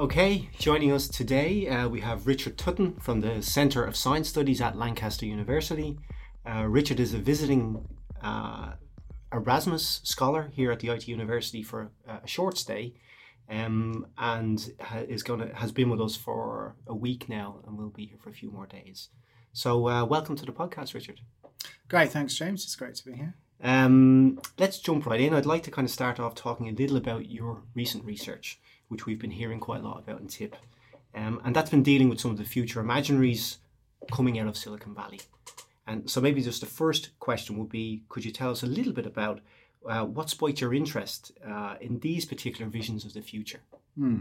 Okay, joining us today, uh, we have Richard Tutton from the Centre of Science Studies at Lancaster University. Uh, Richard is a visiting uh, Erasmus scholar here at the IT University for a short stay, um, and is going to has been with us for a week now, and will be here for a few more days. So, uh, welcome to the podcast, Richard. Great, thanks, James. It's great to be here. Um, let's jump right in. I'd like to kind of start off talking a little about your recent research which we've been hearing quite a lot about in TIP. Um, and that's been dealing with some of the future imaginaries coming out of Silicon Valley. And so maybe just the first question would be could you tell us a little bit about uh, what spiked your interest uh, in these particular visions of the future? Hmm.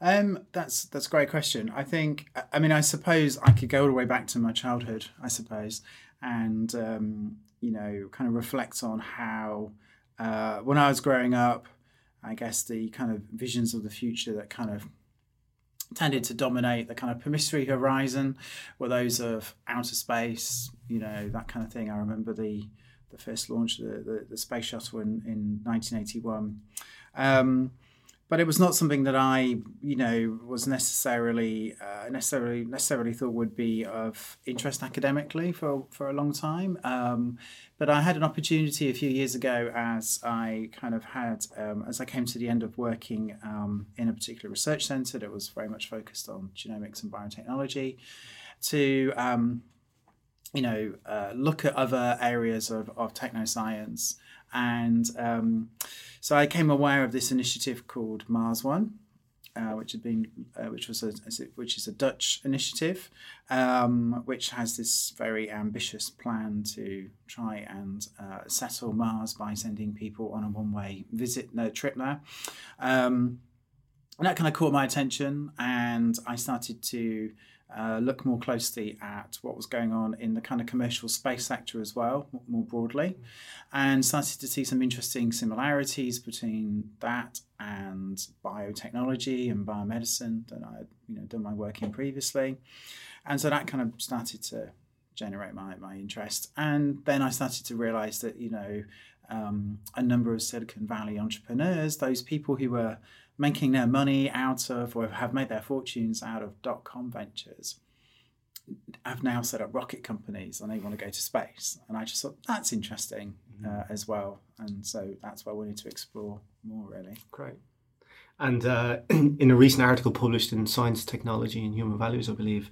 Um, that's that's a great question. I think I mean I suppose I could go all the way back to my childhood. I suppose, and um, you know, kind of reflect on how uh, when I was growing up, I guess the kind of visions of the future that kind of tended to dominate the kind of permissive horizon were those of outer space, you know, that kind of thing. I remember the the first launch of the, the, the space shuttle in, in 1981. Um, but it was not something that I, you know, was necessarily uh, necessarily necessarily thought would be of interest academically for for a long time. Um, but I had an opportunity a few years ago as I kind of had um, as I came to the end of working um, in a particular research centre that was very much focused on genomics and biotechnology, to um, you know uh, look at other areas of of technoscience and um, so I came aware of this initiative called Mars One, uh, which had been, uh, which was a, which is a Dutch initiative, um, which has this very ambitious plan to try and uh, settle Mars by sending people on a one-way visit, no trip there. Um, and that kind of caught my attention, and I started to uh, look more closely at what was going on in the kind of commercial space sector as well, more broadly, and started to see some interesting similarities between that and biotechnology and biomedicine that I had you know done my work in previously, and so that kind of started to generate my my interest, and then I started to realise that you know um, a number of Silicon Valley entrepreneurs, those people who were making their money out of or have made their fortunes out of dot com ventures have now set up rocket companies and they want to go to space. And I just thought that's interesting mm-hmm. uh, as well. And so that's what I wanted to explore more, really. Great. And uh, in a recent article published in Science, Technology and Human Values, I believe,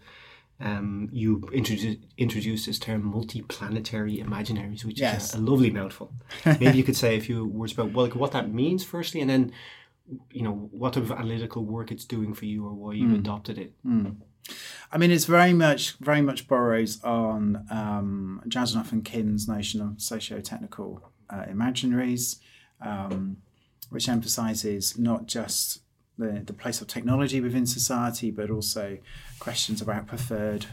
um, you introduced introduced this term multiplanetary imaginaries, which yes. is a, a lovely mouthful. Maybe you could say a few words about well, what that means firstly, and then you know what type of analytical work it's doing for you or why you mm. adopted it mm. I mean, it's very much, very much borrows on um, Jasanoff and Kim's notion of socio-technical uh, imaginaries, um, which emphasizes not just the, the place of technology within society, but also questions about preferred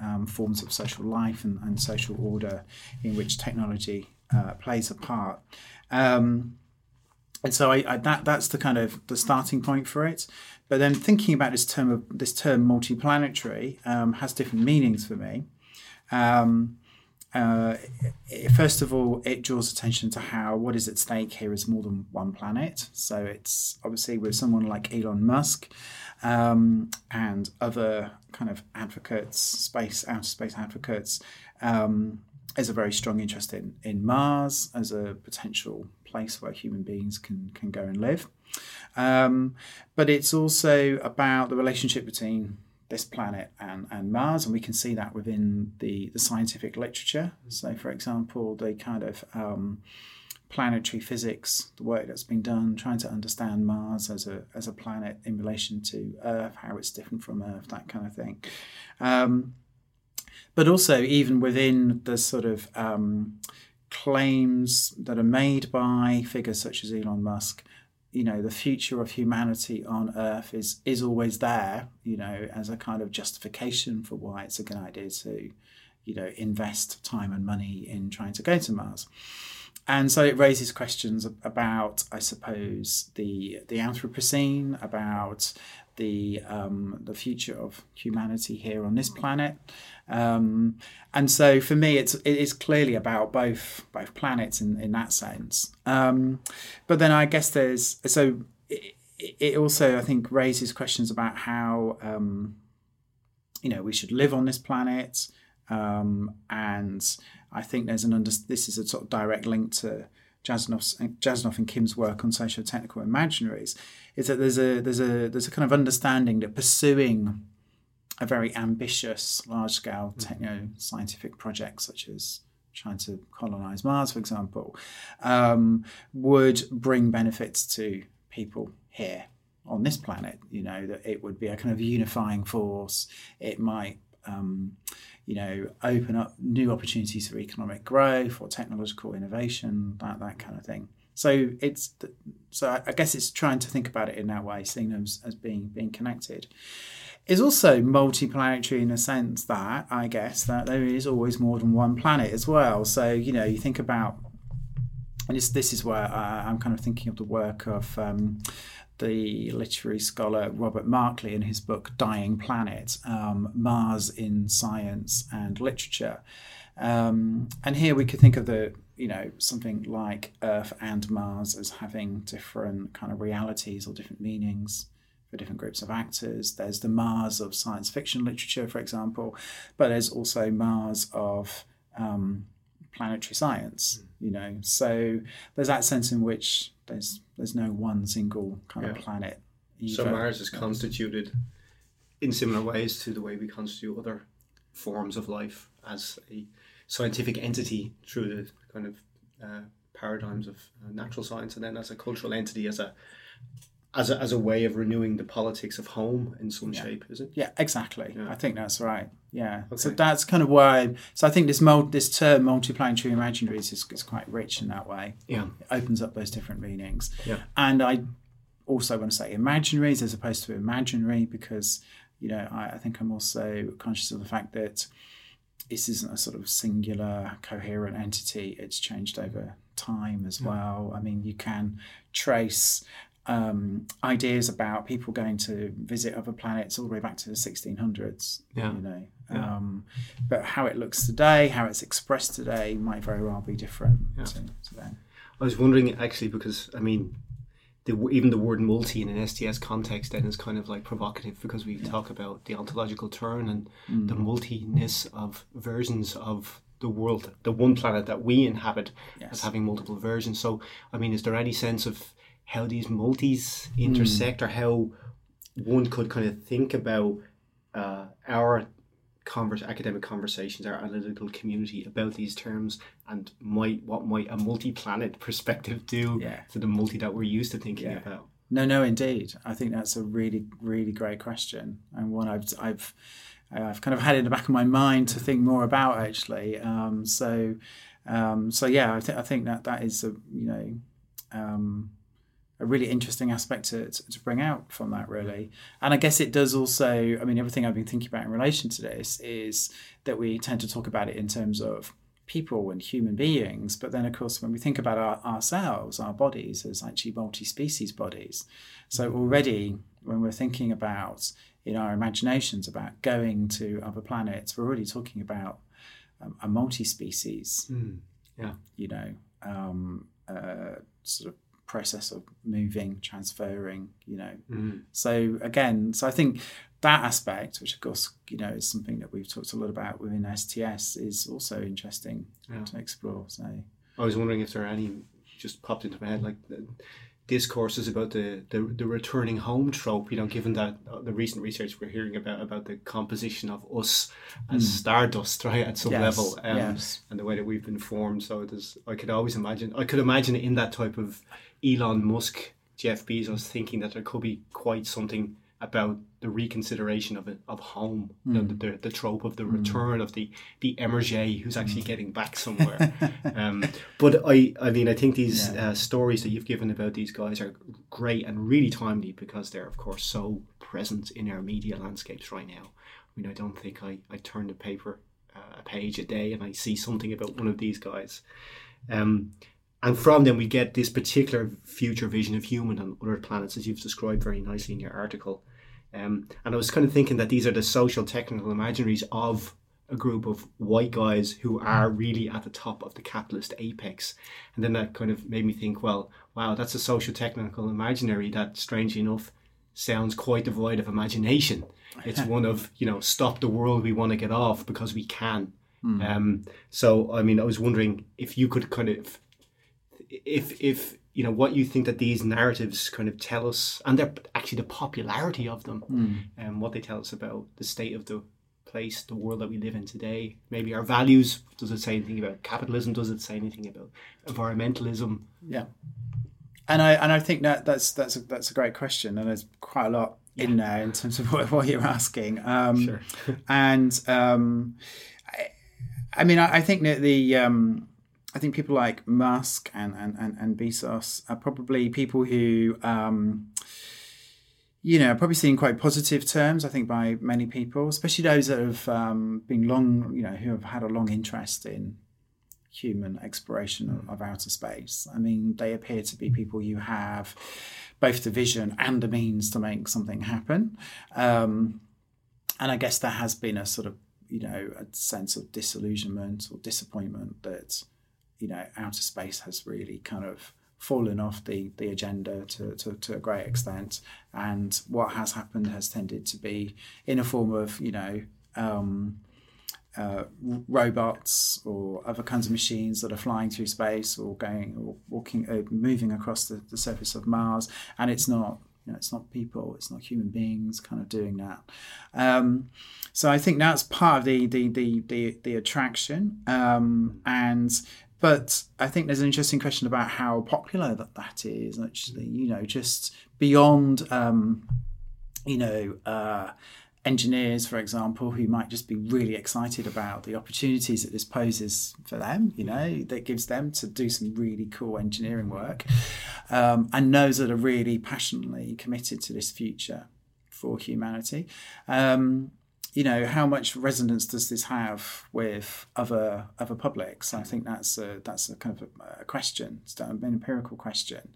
um, forms of social life and, and, social order in which technology uh, plays a part. Um, and so I, I, that that's the kind of the starting point for it. But then thinking about this term of this term multiplanetary um, has different meanings for me. Um, uh, first of all, it draws attention to how what is at stake here is more than one planet. So it's obviously with someone like Elon Musk um, and other kind of advocates, space outer space advocates. Um, a very strong interest in, in Mars as a potential place where human beings can, can go and live. Um, but it's also about the relationship between this planet and, and Mars, and we can see that within the, the scientific literature. So, for example, the kind of um, planetary physics, the work that's been done, trying to understand Mars as a, as a planet in relation to Earth, how it's different from Earth, that kind of thing. Um, but also, even within the sort of um, claims that are made by figures such as Elon Musk, you know, the future of humanity on Earth is is always there, you know, as a kind of justification for why it's a good idea to, you know, invest time and money in trying to go to Mars. And so it raises questions about, I suppose, the the Anthropocene, about the um, the future of humanity here on this planet. Um, and so for me, it's it is clearly about both both planets in, in that sense. Um, but then I guess there's so it also, I think, raises questions about how um, you know we should live on this planet, um, and I think there's an under. This is a sort of direct link to Jasanoff and Kim's work on socio-technical imaginaries. Is that there's a there's a there's a kind of understanding that pursuing a very ambitious, large-scale mm. techno scientific project such as trying to colonize Mars, for example, um, would bring benefits to people here on this planet. You know that it would be a kind of unifying force. It might, um, you know, open up new opportunities for economic growth or technological innovation, that that kind of thing. So it's so I guess it's trying to think about it in that way, seeing them as, as being being connected is also multiplanetary in a sense that I guess that there is always more than one planet as well. So you know, you think about, and this this is where I, am kind of thinking of the work of. Um, the literary scholar Robert Markley in his book Dying Planet um, Mars in Science and Literature. Um, and here we could think of the, you know, something like Earth and Mars as having different kind of realities or different meanings for different groups of actors. There's the Mars of science fiction literature, for example, but there's also Mars of um, planetary science. Mm. You know, so there's that sense in which there's there's no one single kind yeah. of planet. Either. So Mars is constituted in similar ways to the way we constitute other forms of life as a scientific entity through the kind of uh, paradigms of uh, natural science, and then as a cultural entity, as a as a, as a way of renewing the politics of home in some yeah. shape, is it? Yeah, exactly. Yeah. I think that's right. Yeah. Okay. So that's kind of why. so I think this mul- this term multiplanetary imaginaries is, is quite rich in that way. Yeah. It opens up those different meanings. Yeah. And I also want to say imaginaries as opposed to imaginary because you know I, I think I'm also conscious of the fact that this isn't a sort of singular coherent entity. It's changed over time as well. I mean, you can trace um, ideas about people going to visit other planets all the way back to the 1600s. Yeah. You know, yeah. um, but how it looks today, how it's expressed today, might very well be different yeah. to, today. I was wondering actually because I mean, the, even the word multi in an STS context then is kind of like provocative because we yeah. talk about the ontological turn and mm. the multiness of versions of the world, the one planet that we inhabit yes. as having multiple versions. So, I mean, is there any sense of how these multis intersect mm. or how one could kind of think about uh, our converse, academic conversations, our analytical community about these terms and might what might a multi-planet perspective do yeah. to the multi that we're used to thinking yeah. about? No, no, indeed. I think that's a really, really great question and one I've I've I've kind of had in the back of my mind to think more about actually. Um, so, um, so yeah, I think I think that that is a you know. Um, a really interesting aspect to, to, bring out from that really. And i guess it does also i mean everything i've been thinking about in relation to this is that we tend to talk about it in terms of people and human beings but then of course when we think about our, ourselves our bodies as actually multi-species bodies. So already when we're thinking about in our imaginations about going to other planets we're already talking about um, a multi-species. Mm, yeah. You know um, uh, sort of process of moving, transferring, you know. Mm. So again, so I think that aspect, which of course, you know, is something that we've talked a lot about within STS, is also interesting yeah. to explore. So I was wondering if there are any just popped into my head like discourses about the, the, the returning home trope. You know, given that uh, the recent research we're hearing about about the composition of us as mm. stardust, right, at some yes, level, um, yes. and the way that we've been formed. So there's, I could always imagine, I could imagine in that type of Elon Musk, Jeff Bezos, thinking that there could be quite something about the reconsideration of it of home, mm. you know, hmm. the, the, the, trope of the mm. return of the the emerge who's actually mm. getting back somewhere. um, but I I mean I think these yeah. uh, stories that you've given about these guys are great and really timely because they're of course so present in our media landscapes right now. I mean I don't think I I turn the paper uh, a page a day and I see something about one of these guys. Um, and from them we get this particular future vision of human on other planets as you've described very nicely in your article um, and i was kind of thinking that these are the social technical imaginaries of a group of white guys who are really at the top of the capitalist apex. And then that kind of made me think, well, wow, that's a social technical imaginary that, strangely enough, sounds quite devoid of imagination. It's one of, you know, stop the world we want to get off because we can. Mm. Um, so, I mean, I was wondering if you could kind of, if, if, you know, what you think that these narratives kind of tell us, and they're actually the popularity of them, mm. and what they tell us about the state of the place, the world that we live in today. Maybe our values. Does it say anything about capitalism? Does it say anything about environmentalism? Yeah, and I and I think that that's that's a, that's a great question, and there's quite a lot yeah. in there in terms of what, what you're asking. Um, sure. and um, I, I, mean, I, I, think that the um, I think people like Musk and and and, and Bezos are probably people who um, you know, probably seen quite positive terms, I think, by many people, especially those that have um, been long, you know, who have had a long interest in human exploration of, of, outer space. I mean, they appear to be people who have both the vision and the means to make something happen. Um, and I guess there has been a sort of, you know, a sense of disillusionment or disappointment that, you know, outer space has really kind of fallen off the, the agenda to, to, to a great extent. And what has happened has tended to be in a form of, you know, um, uh, robots or other kinds of machines that are flying through space or going or walking, uh, moving across the, the surface of Mars. And it's not you know, it's not people, it's not human beings kind of doing that. Um, so I think that's part of the the the the, the attraction. Um, and but I think there's an interesting question about how popular that that is. Actually, you know, just beyond, um, you know, uh, engineers, for example, who might just be really excited about the opportunities that this poses for them. You know, that gives them to do some really cool engineering work, um, and those that are really passionately committed to this future for humanity. Um, you know how much resonance does this have with other other publics? I think that's a that's a kind of a, question an empirical question.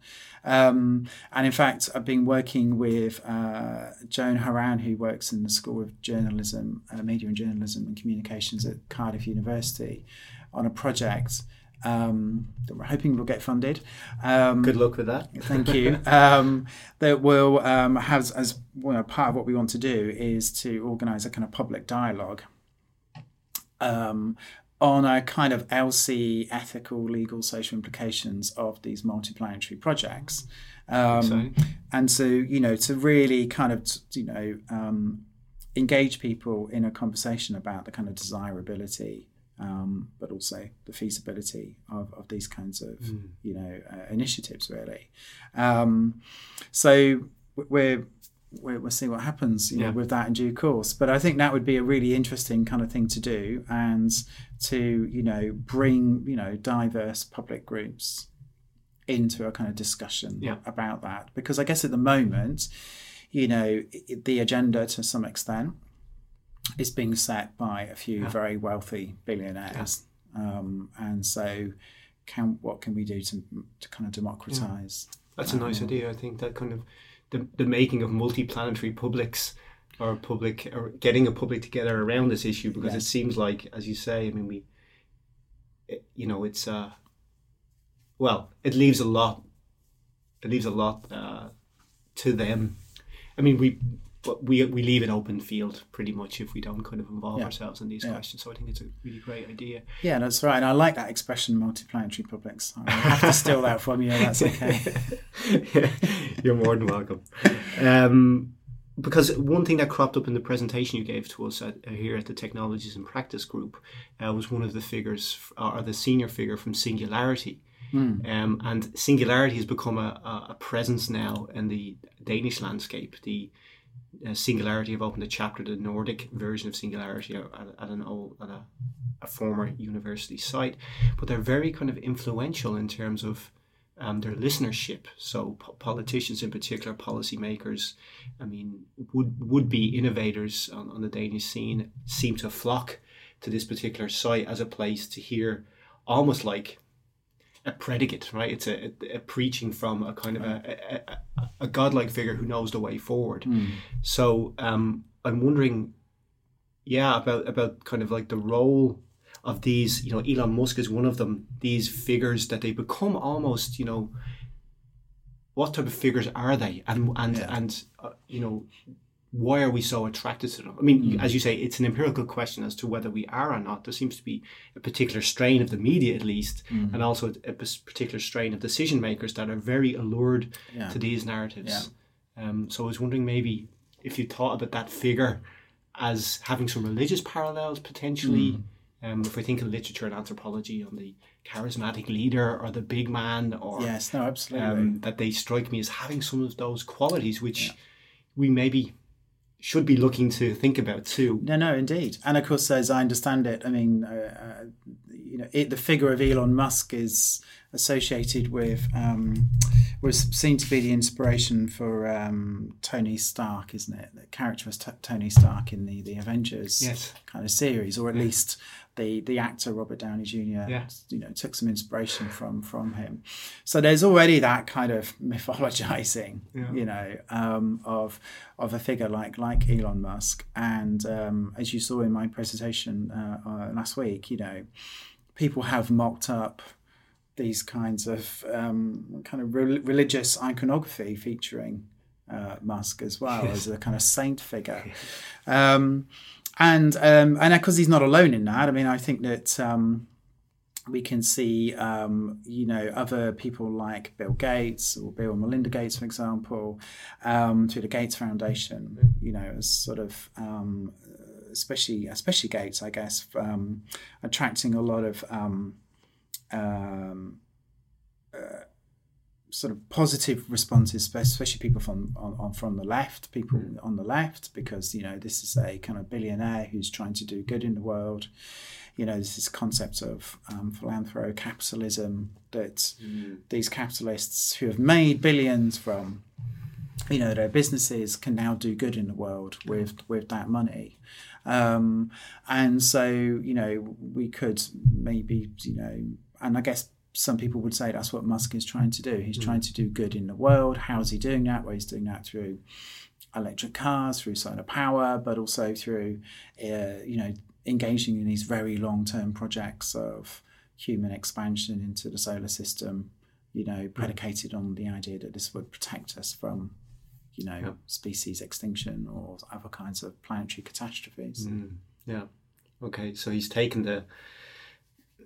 Um, and in fact i've been working with uh, joan horan who works in the school of journalism uh, media and journalism and communications at cardiff university on a project um, that we're hoping will get funded. Um, Good luck with that. thank you. Um, that will um, have as well, part of what we want to do is to organise a kind of public dialogue um, on a kind of ELSI ethical, legal, social implications of these multiplanetary projects. Um, and so, you know, to really kind of, you know, engage people in a conversation about the kind of desirability um, but also the feasibility of, of these kinds of mm. you know uh, initiatives really. Um, so we're we'll see what happens you yeah. know, with that in due course. But I think that would be a really interesting kind of thing to do, and to you know bring you know diverse public groups into a kind of discussion yeah. about that. Because I guess at the moment, you know, the agenda to some extent is being set by a few yeah. very wealthy billionaires. Yeah. Um, and so, can what can we do to, to kind of democratize? Yeah. That's um, a nice idea. I think that kind of the, the making of multi-planetary publics or public or getting a public together around this issue because it seems like, as you say, I mean, we, it, you know, it's uh, well, it leaves a lot. It leaves a lot uh, to them. I mean, we but we we leave an open field pretty much if we don't kind of involve yeah. ourselves in these yeah. questions. So I think it's a really great idea. Yeah, that's right. And I like that expression, multiplanetary publics. I have to steal that from you. That's okay. You're more than welcome. Um, because one thing that cropped up in the presentation you gave to us at, uh, here at the Technologies and Practice Group uh, was one of the figures, or the senior figure from Singularity. Mm. Um, and Singularity has become a, a, presence now in the Danish landscape. The uh, Singularity have opened a chapter, the Nordic version of Singularity, at, at an old, at a, a, former university site. But they're very kind of influential in terms of um, their listenership. So po- politicians, in particular, policymakers, I mean, would would be innovators on, on the Danish scene, seem to flock to this particular site as a place to hear, almost like a predicate, right? It's a, a, a, preaching from a kind of a, a, a godlike figure who knows the way forward. Mm. So um, I'm wondering, yeah, about about kind of like the role of these. You know, Elon Musk is one of them. These figures that they become almost, you know, what type of figures are they, and and Yeah. and uh, you know, why are we so attracted to them? I mean, as you say, it's an empirical question as to whether we are or not. There seems to be a particular strain of the media, at least, and also a particular strain of decision makers that are very allured Yeah. to these narratives. Um, so I was wondering maybe if you thought about that figure as having some religious parallels potentially. Um, if we think of literature and anthropology on the charismatic leader or the big man, or Yes, no, absolutely. um, that they strike me as having some of those qualities which we maybe should be looking to think about too. No, no, indeed. And of course, as I understand it, I mean, uh, uh, you know, it, the figure of Elon Musk is associated with um, was seen to be the inspiration for um, Tony Stark, isn't it? The character was t- Tony Stark in the the Avengers Yes. kind of series, or at least the the actor Robert Downey Jr. Yeah. You know, took some inspiration from from him. So there's already that kind of mythologizing, Yeah. you know, um, of of a figure like like Elon Musk. And um, as you saw in my presentation uh, uh, last week, you know, people have mocked up these kinds of um, kind of re- religious iconography featuring uh, Musk as well as a kind of saint figure. Um, and um, and of course he's not alone in that. I mean, I think that um, we can see, um, you know, other people like Bill Gates or Bill and Melinda Gates, for example, um, through the Gates Foundation, you know, as sort of um, especially especially Gates, I guess, um, attracting a lot of um, uh, sort of positive responses, especially people from on, on from the left, people on the left, because you know this is a kind of billionaire who's trying to do good in the world. You know, there's this concept of um, philanthro capitalism that these capitalists who have made billions from you know their businesses can now do good in the world with with that money. Um, and so you know we could maybe you know and i guess some people would say that's what musk is trying to do. He's mm. trying to do good in the world. How is he doing that? Well he's doing that through electric cars through solar power but also through uh, you know engaging in these very long-term projects of human expansion into the solar system you know mm. predicated on the idea that this would protect us from you know Yeah. species extinction or other kinds of planetary catastrophes. Mm. Yeah. Okay. So he's taken the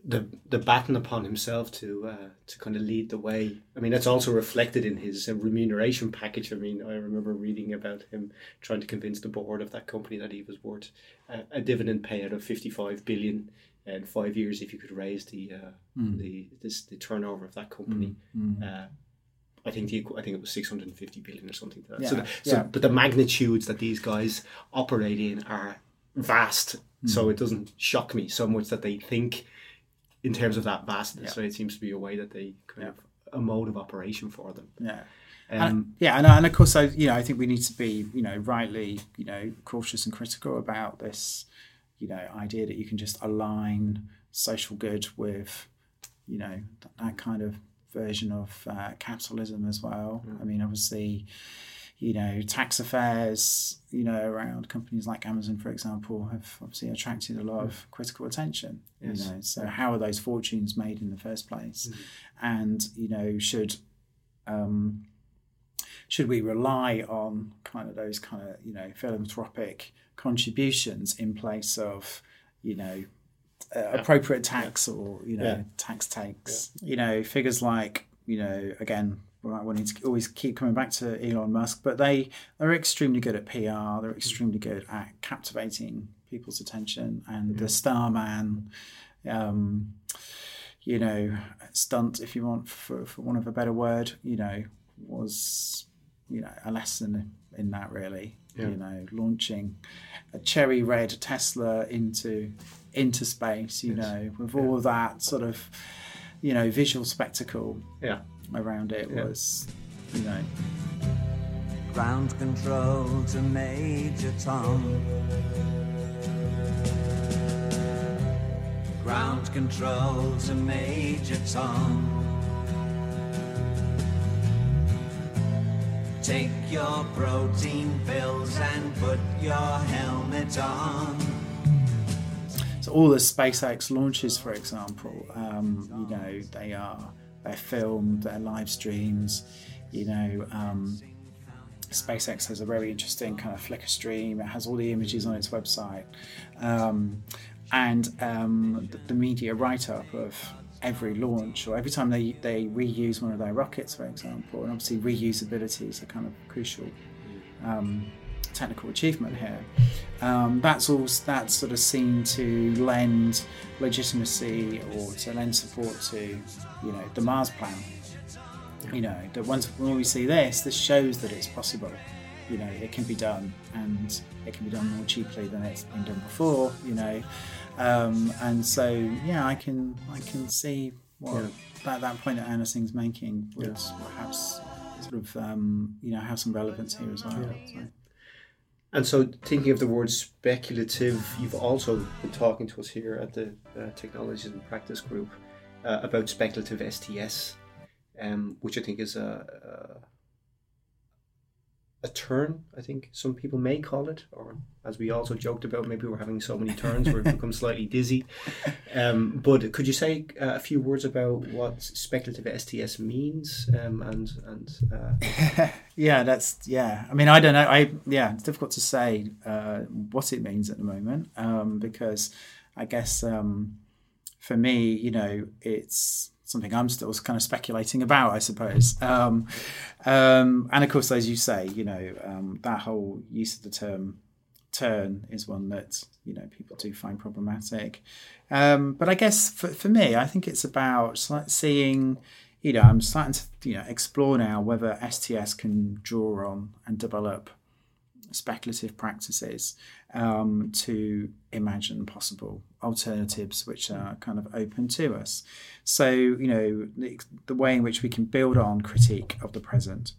the the baton upon himself to uh, to kind of lead the way. I mean, that's also reflected in his uh, remuneration package. I mean, I remember reading about him trying to convince the board of that company that he was worth a, a dividend payout of fifty five billion in five years if you could raise the uh, the this the turnover of that company. Uh, I think the I think it was six hundred and fifty billion or something. Like that. so, Yeah, so but the magnitudes that these guys operate in are vast. So it doesn't shock me so much that they think in terms of that vastness. Right? It seems to be a way that they kind of a mode of operation for them. yeah Um, yeah and, and of course I, you know i think we need to be you know rightly you know cautious and critical about this you know idea that you can just align social good with you know th- that kind of version of uh, capitalism as well i mean obviously you know tax affairs you know around companies like amazon for example have obviously attracted a lot of critical attention Yes. you know. So how are those fortunes made in the first place? And you know should um, should we rely on kind of those kind of you know philanthropic contributions in place of you know uh, appropriate tax or you know Yeah. tax takes? You know figures like you know again I wanted to always keep coming back to Elon Musk, but they they're extremely good at PR. They're extremely good at captivating people's attention, and the Starman, um, you know, stunt, if you want, for, for want of a better word, you know, was, you know, a lesson in that really. Yeah. You know, launching a cherry red Tesla into into space, you know, with all of that sort of, you know, visual spectacle yeah. Around it Yeah. was, you know, Ground control to Major Tom. Ground control to Major Tom. Take your protein pills and put your helmet on. So all the SpaceX launches, for example, um, you know, they are they're filmed, they're live streams. You know, um, SpaceX has a very interesting kind of Flickr stream. It has all the images on its website, um, and um, the, the media write up of every launch or every time they, they reuse one of their rockets, for example, and obviously reusability is a kind of crucial um, technical achievement here. Um, that's all that's sort of seen to lend legitimacy or to lend support to you know the Mars plan. You know that once when we see this, this shows that it's possible. You know it can be done, and it can be done more cheaply than it's been done before. You know, um, and so yeah, I can I can see what Yeah. that, that point that Anna Tsing's making would Yeah. perhaps sort of um, you know have some relevance here as well. Yeah. So. And so, thinking of the word speculative, you've also been talking to us here at the uh, Technologies and Practice Group uh, about speculative STS, um, which I think is a, a turn. I think some people may call it, or as we also joked about, maybe we're having so many turns we've become slightly dizzy. Um, but could you say uh, a few words about what speculative STS means um, and and uh, yeah, that's yeah. I mean, I don't know. I yeah, it's difficult to say uh, what it means at the moment um, because I guess um, for me, you know, it's something I'm still kind of speculating about, I suppose. Um, um, and of course, as you say, you know, um, that whole use of the term turn is one that you know people do find problematic. Um, but I guess for, for me, I think it's about seeing you know, I'm starting to you know explore now whether STS can draw on and develop speculative practices um, to imagine possible alternatives which are kind of open to us. So you know the, the way in which we can build on critique of the present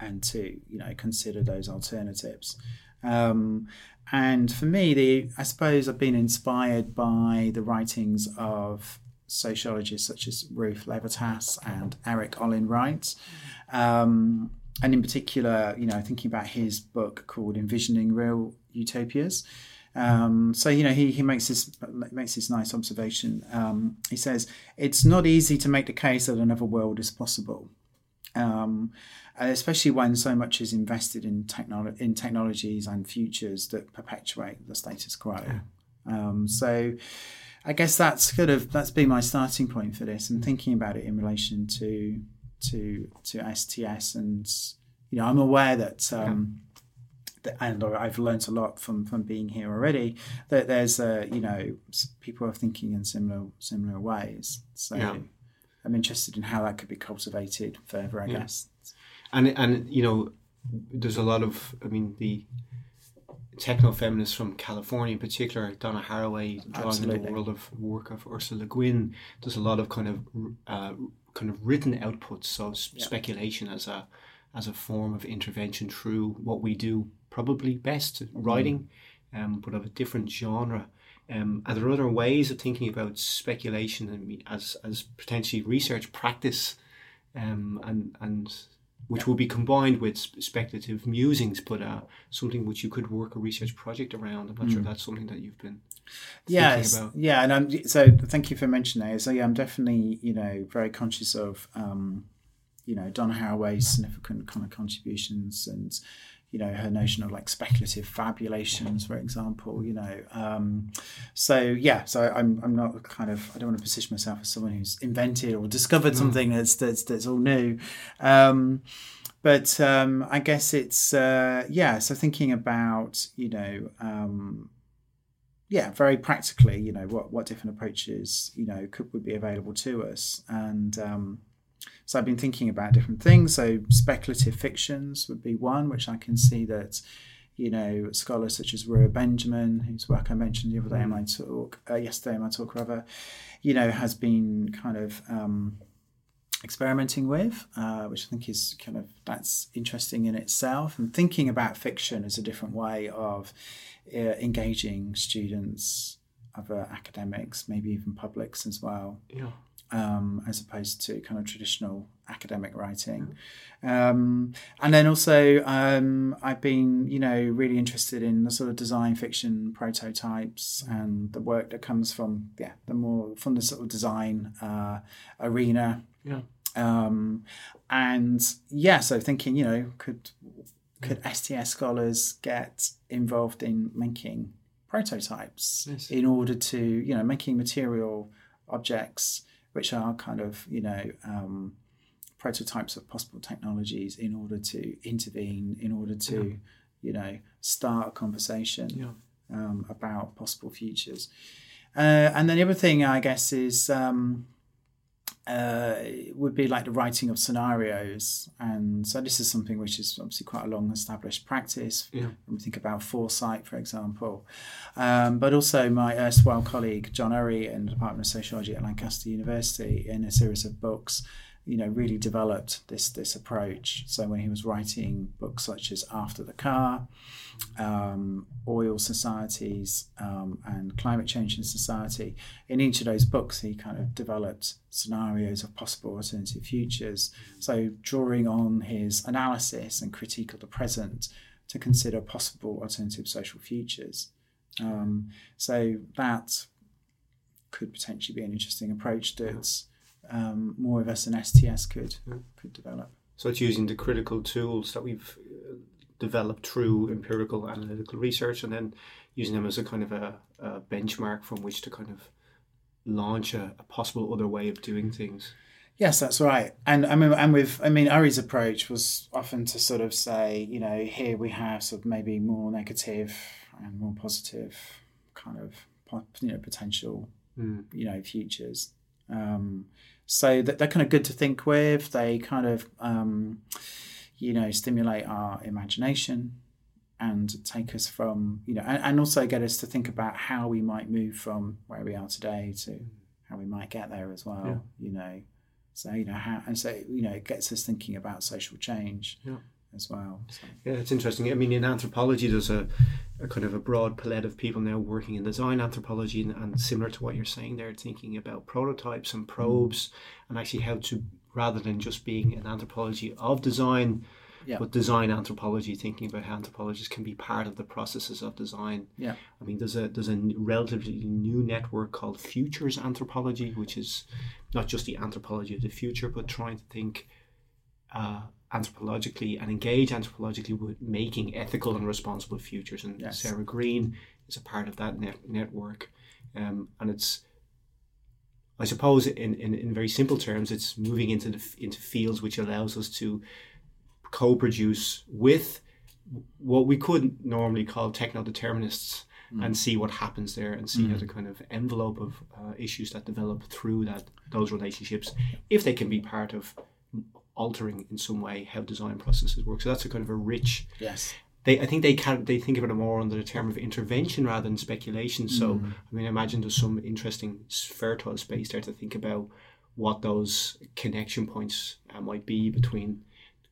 and to you know consider those alternatives. Um, and for me, the I suppose I've been inspired by the writings of sociologists such as Ruth Levitas and Erik Olin Wright. Um, and in particular, you know, thinking about his book called Envisioning Real Utopias. Um, so you know he, he makes this makes this nice observation. Um, he says it's not easy to make the case that another world is possible, um, especially when so much is invested in technolo- in technologies and futures that perpetuate the status quo. Um, so I guess that's kind of that's been my starting point for this, and thinking about it in relation to to to STS, and you know I'm aware that. Um, that- and I've learned a lot from from being here already. That there's uh, you know people are thinking in similar similar ways. So Yeah. I'm interested in how that could be cultivated further. I Yeah. guess. and and you know there's a lot of i mean the techno feminists from california in particular donna haraway drawing the world of work of ursula Le Guin. there's a lot of kind of uh, kind of written outputs so Yeah. speculation as a as a form of intervention through what we do probably best writing um, but of a different genre. Um, are there other ways of thinking about speculation? Mean, as as potentially research practice um, and and which will be combined with speculative musings, but uh, something which you could work a research project around. I'm not sure if that's something that you've been About. yeah, and I'm so thank you for mentioning that. So yeah, I'm definitely you know very conscious of um, you know Donna Haraway's significant kind of contributions and you know her notion of like speculative fabulations, for example. You know, um, so yeah, so I'm I'm not kind of I don't want to position myself as someone who's invented or discovered something that's that's that's all new. Um, but um, I guess it's uh, yeah. So thinking about you know um, yeah, very practically, you know, what, what different approaches, you know, could would be available to us. And um, so I've been thinking about different things. So speculative fictions would be one, which I can see that, you know, scholars such as Ruha Benjamin, whose work I mentioned the other day in my talk, uh, yesterday in my talk rather, you know, has been kind of um, experimenting with, uh, which I think is kind of that's interesting in itself. And thinking about fiction as a different way of uh, engaging students, other academics, maybe even publics as well. Yeah. um, as opposed to kind of traditional academic writing. Um, and then also, um, I've been, you know, really interested in the sort of design fiction prototypes and the work that comes from, yeah, the more from the sort of design uh, arena. Yeah. Um, and yeah, so thinking, you know, could could STS scholars get involved in making prototypes Yes. in order to, you know, making material objects which are kind of, you know, um, prototypes of possible technologies in order to intervene, in order to, you know, start a conversation Yeah. um, about possible futures. Uh, and then the other thing, I guess, is um, uh, would be like the writing of scenarios. And so this is something which is obviously quite a long established practice. Yeah. When we think about foresight, for example. Um, but also my erstwhile colleague, John Urry, in the Department of Sociology at Lancaster University, in a series of books, you know, really developed this this approach. So when he was writing books such as After the Car, um, Oil Societies, um, and Climate Change in Society, in each of those books he kind of developed scenarios of possible alternative futures. So drawing on his analysis and critique of the present to consider possible alternative social futures. Um, so that could potentially be an interesting approach that um, more of us in STS could could develop. So it's using the critical tools that we've uh, developed through empirical analytical research, and then using them as a kind of a, a benchmark from which to kind of launch a, a possible other way of doing things. Yes, that's right. And I mean, and with I mean, Urry's approach was often to sort of say, you know, here we have sort of maybe more negative and more positive kind of you know potential Mm. you know futures. Um, so that they're kind of good to think with. They kind of um, you know stimulate our imagination and take us from you know and, and also get us to think about how we might move from where we are today to how we might get there as well. Yeah. You know, so you know how and so you know it gets us thinking about social change Yeah. as well. So, Yeah, it's interesting. I mean, in anthropology, there's a, a kind of a broad palette of people now working in design anthropology, and, and similar to what you're saying there, thinking about prototypes and probes, and actually how to, rather than just being an anthropology of design, Yeah. but design anthropology, thinking about how anthropologists can be part of the processes of design. yeah, I mean, there's a there's a relatively new network called Futures Anthropology, which is not just the anthropology of the future, but trying to think uh, anthropologically and engage anthropologically with making ethical and responsible futures. And Yes. Sarah Green is a part of that net- network, um, and it's. I suppose, in, in, in very simple terms, it's moving into the into fields which allows us to co-produce with what we could normally call techno-determinists and see what happens there and see how the kind of envelope of uh, issues that develop through that those relationships if they can be part of altering in some way how design processes work so that's a kind of a rich yes, they I think they can they think of it more under the term of intervention rather than speculation. So Mm. I mean, I imagine there's some interesting fertile space there to think about what those connection points uh, might be between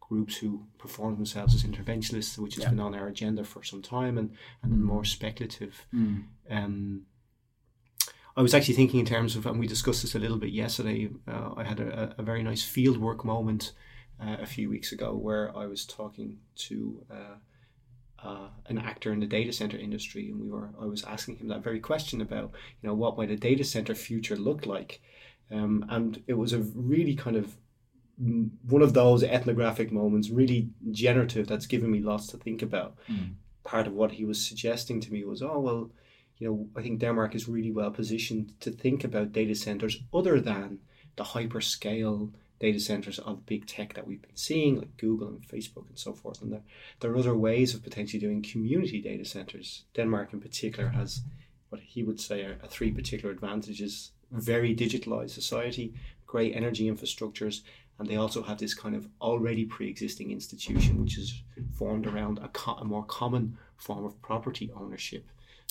groups who perform themselves as interventionists, which has Yeah. been on our agenda for some time, and and more speculative. Mm. Um, I was actually thinking in terms of, and we discussed this a little bit yesterday. Uh, I had a, a very nice fieldwork moment uh, a few weeks ago where I was talking to uh, uh, an actor in the data center industry, and we were I was asking him that very question about you know what might a data center future look like, um, and it was a really kind of one of those ethnographic moments, really generative. That's given me lots to think about. Mm. Part of what he was suggesting to me was, oh well, you know, I think Denmark is really well positioned to think about data centers other than the hyperscale data centers of big tech that we've been seeing, like Google and Facebook and so forth. And there, there are other ways of potentially doing community data centers. Denmark, in particular, has what he would say are, are three particular advantages very digitalized society, great energy infrastructures, and they also have this kind of already pre-existing institution which is formed around a, co- a more common form of property ownership.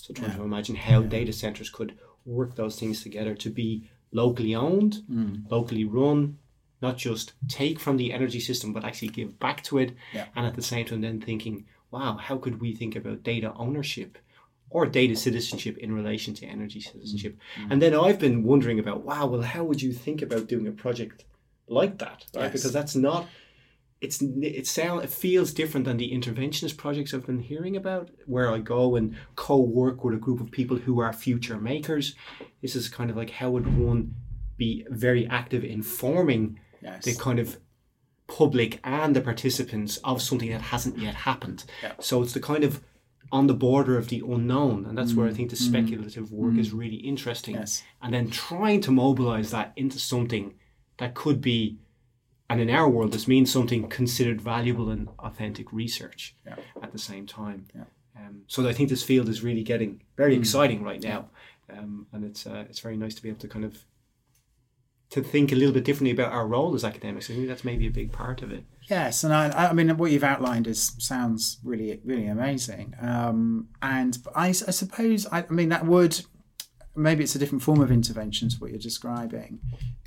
So trying Yeah. to imagine how data centers could work those things together to be locally owned, Mm. locally run, not just take from the energy system, but actually give back to it. Yeah. And at the same time, then thinking, wow, how could we think about data ownership or data citizenship in relation to energy citizenship. And then I've been wondering about, wow, well, how would you think about doing a project like that? Right? Yes. Because that's not. It's it sound it feels different than the interventionist projects I've been hearing about, where I go and co-work with a group of people who are future makers. This is kind of like how would one be very active in forming Yes. the kind of public and the participants of something that hasn't yet happened. Yeah. So it's the kind of on the border of the unknown, and that's where I mm-hmm. think the mm-hmm. speculative work is mm-hmm. really interesting. Yes. And then trying to mobilize that into something that could be, and in our world, this means something considered valuable and authentic research Yeah. at the same time. Yeah. Um, so I think this field is really getting very exciting right now, um, and it's uh, it's very nice to be able to kind of to think a little bit differently about our role as academics. I think that's maybe a big part of it. Yes, and I, I mean what you've outlined is sounds really really amazing. Um, and I, I suppose I, I mean that would maybe it's a different form of intervention to what you're describing,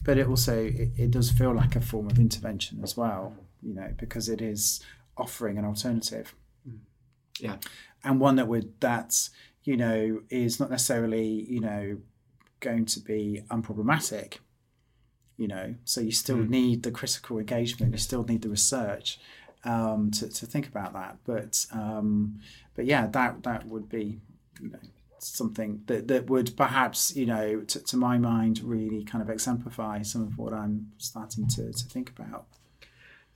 but it also it, it does feel like a form of intervention as well. You know, because it is offering an alternative. Yeah. and one that would that you know is not necessarily you know going to be unproblematic you know so you still need the critical engagement you still need the research um, to, to think about that but um, but yeah that that would be you know something that, that would perhaps you know to, to my mind really kind of exemplify some of what I'm starting to, to think about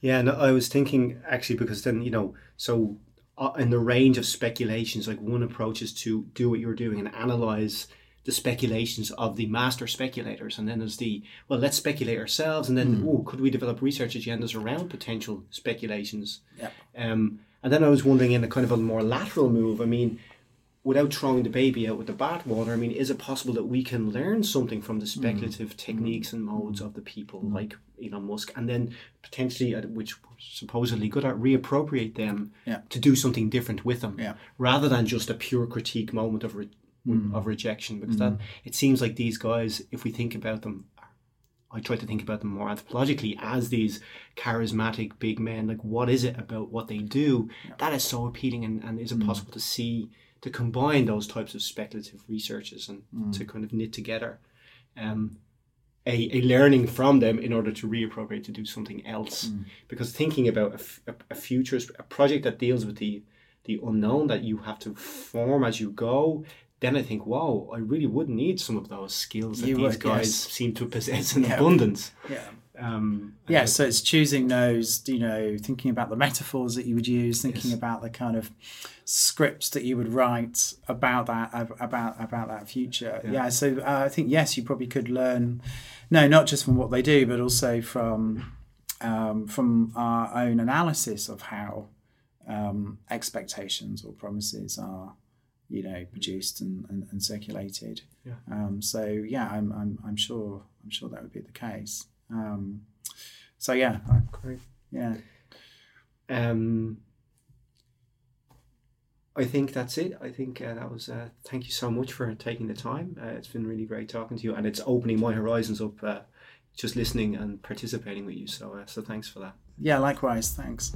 Yeah, and I was thinking actually because then you know, so uh, in the range of speculations, like one approach is to do what you're doing and analyze the speculations of the master speculators, and then there's the well, let's speculate ourselves, and then oh, could we develop research agendas around potential speculations? Yeah. Um, and then I was wondering in a kind of a more lateral move. I mean, without throwing the baby out with the bathwater, I mean, is it possible that we can learn something from the hmm. speculative hmm. techniques and modes of the people hmm. like Elon Musk, and then potentially, uh, which supposedly good at, reappropriate them Yeah. to do something different with them, Yeah. rather than just a pure critique moment of re- of rejection? Because that it seems like these guys, if we think about them. I try to think about them more anthropologically as these charismatic big men. Like, what is it about what they do that is so appealing? And, and is it possible to see, to combine those types of speculative researches and to kind of knit together um, a, a learning from them in order to reappropriate to do something else? Because thinking about a, f- a, a future, a project that deals with the, the unknown that you have to form as you go, then I think, wow, I really would need some of those skills that You these would, guys yes. seem to possess in Yeah. abundance. yeah Um, Yeah, so it's choosing those, you know, thinking about the metaphors that you would use, thinking Yes. about the kind of scripts that you would write about that about about that future. Yeah, so uh, I think yes, you probably could learn, no, not just from what they do, but also from um, from our own analysis of how um, expectations or promises are, you know, produced and, and, and circulated. Yeah. Um, so yeah, I'm, I'm I'm sure I'm sure that would be the case. Um, so yeah, Great. yeah, Um, I think that's it. I think uh, that was. Uh, thank you so much for taking the time. Uh, it's been really great talking to you, and it's opening my horizons up. Uh, just listening and participating with you. So, uh, so thanks for that. yeah. Likewise, thanks.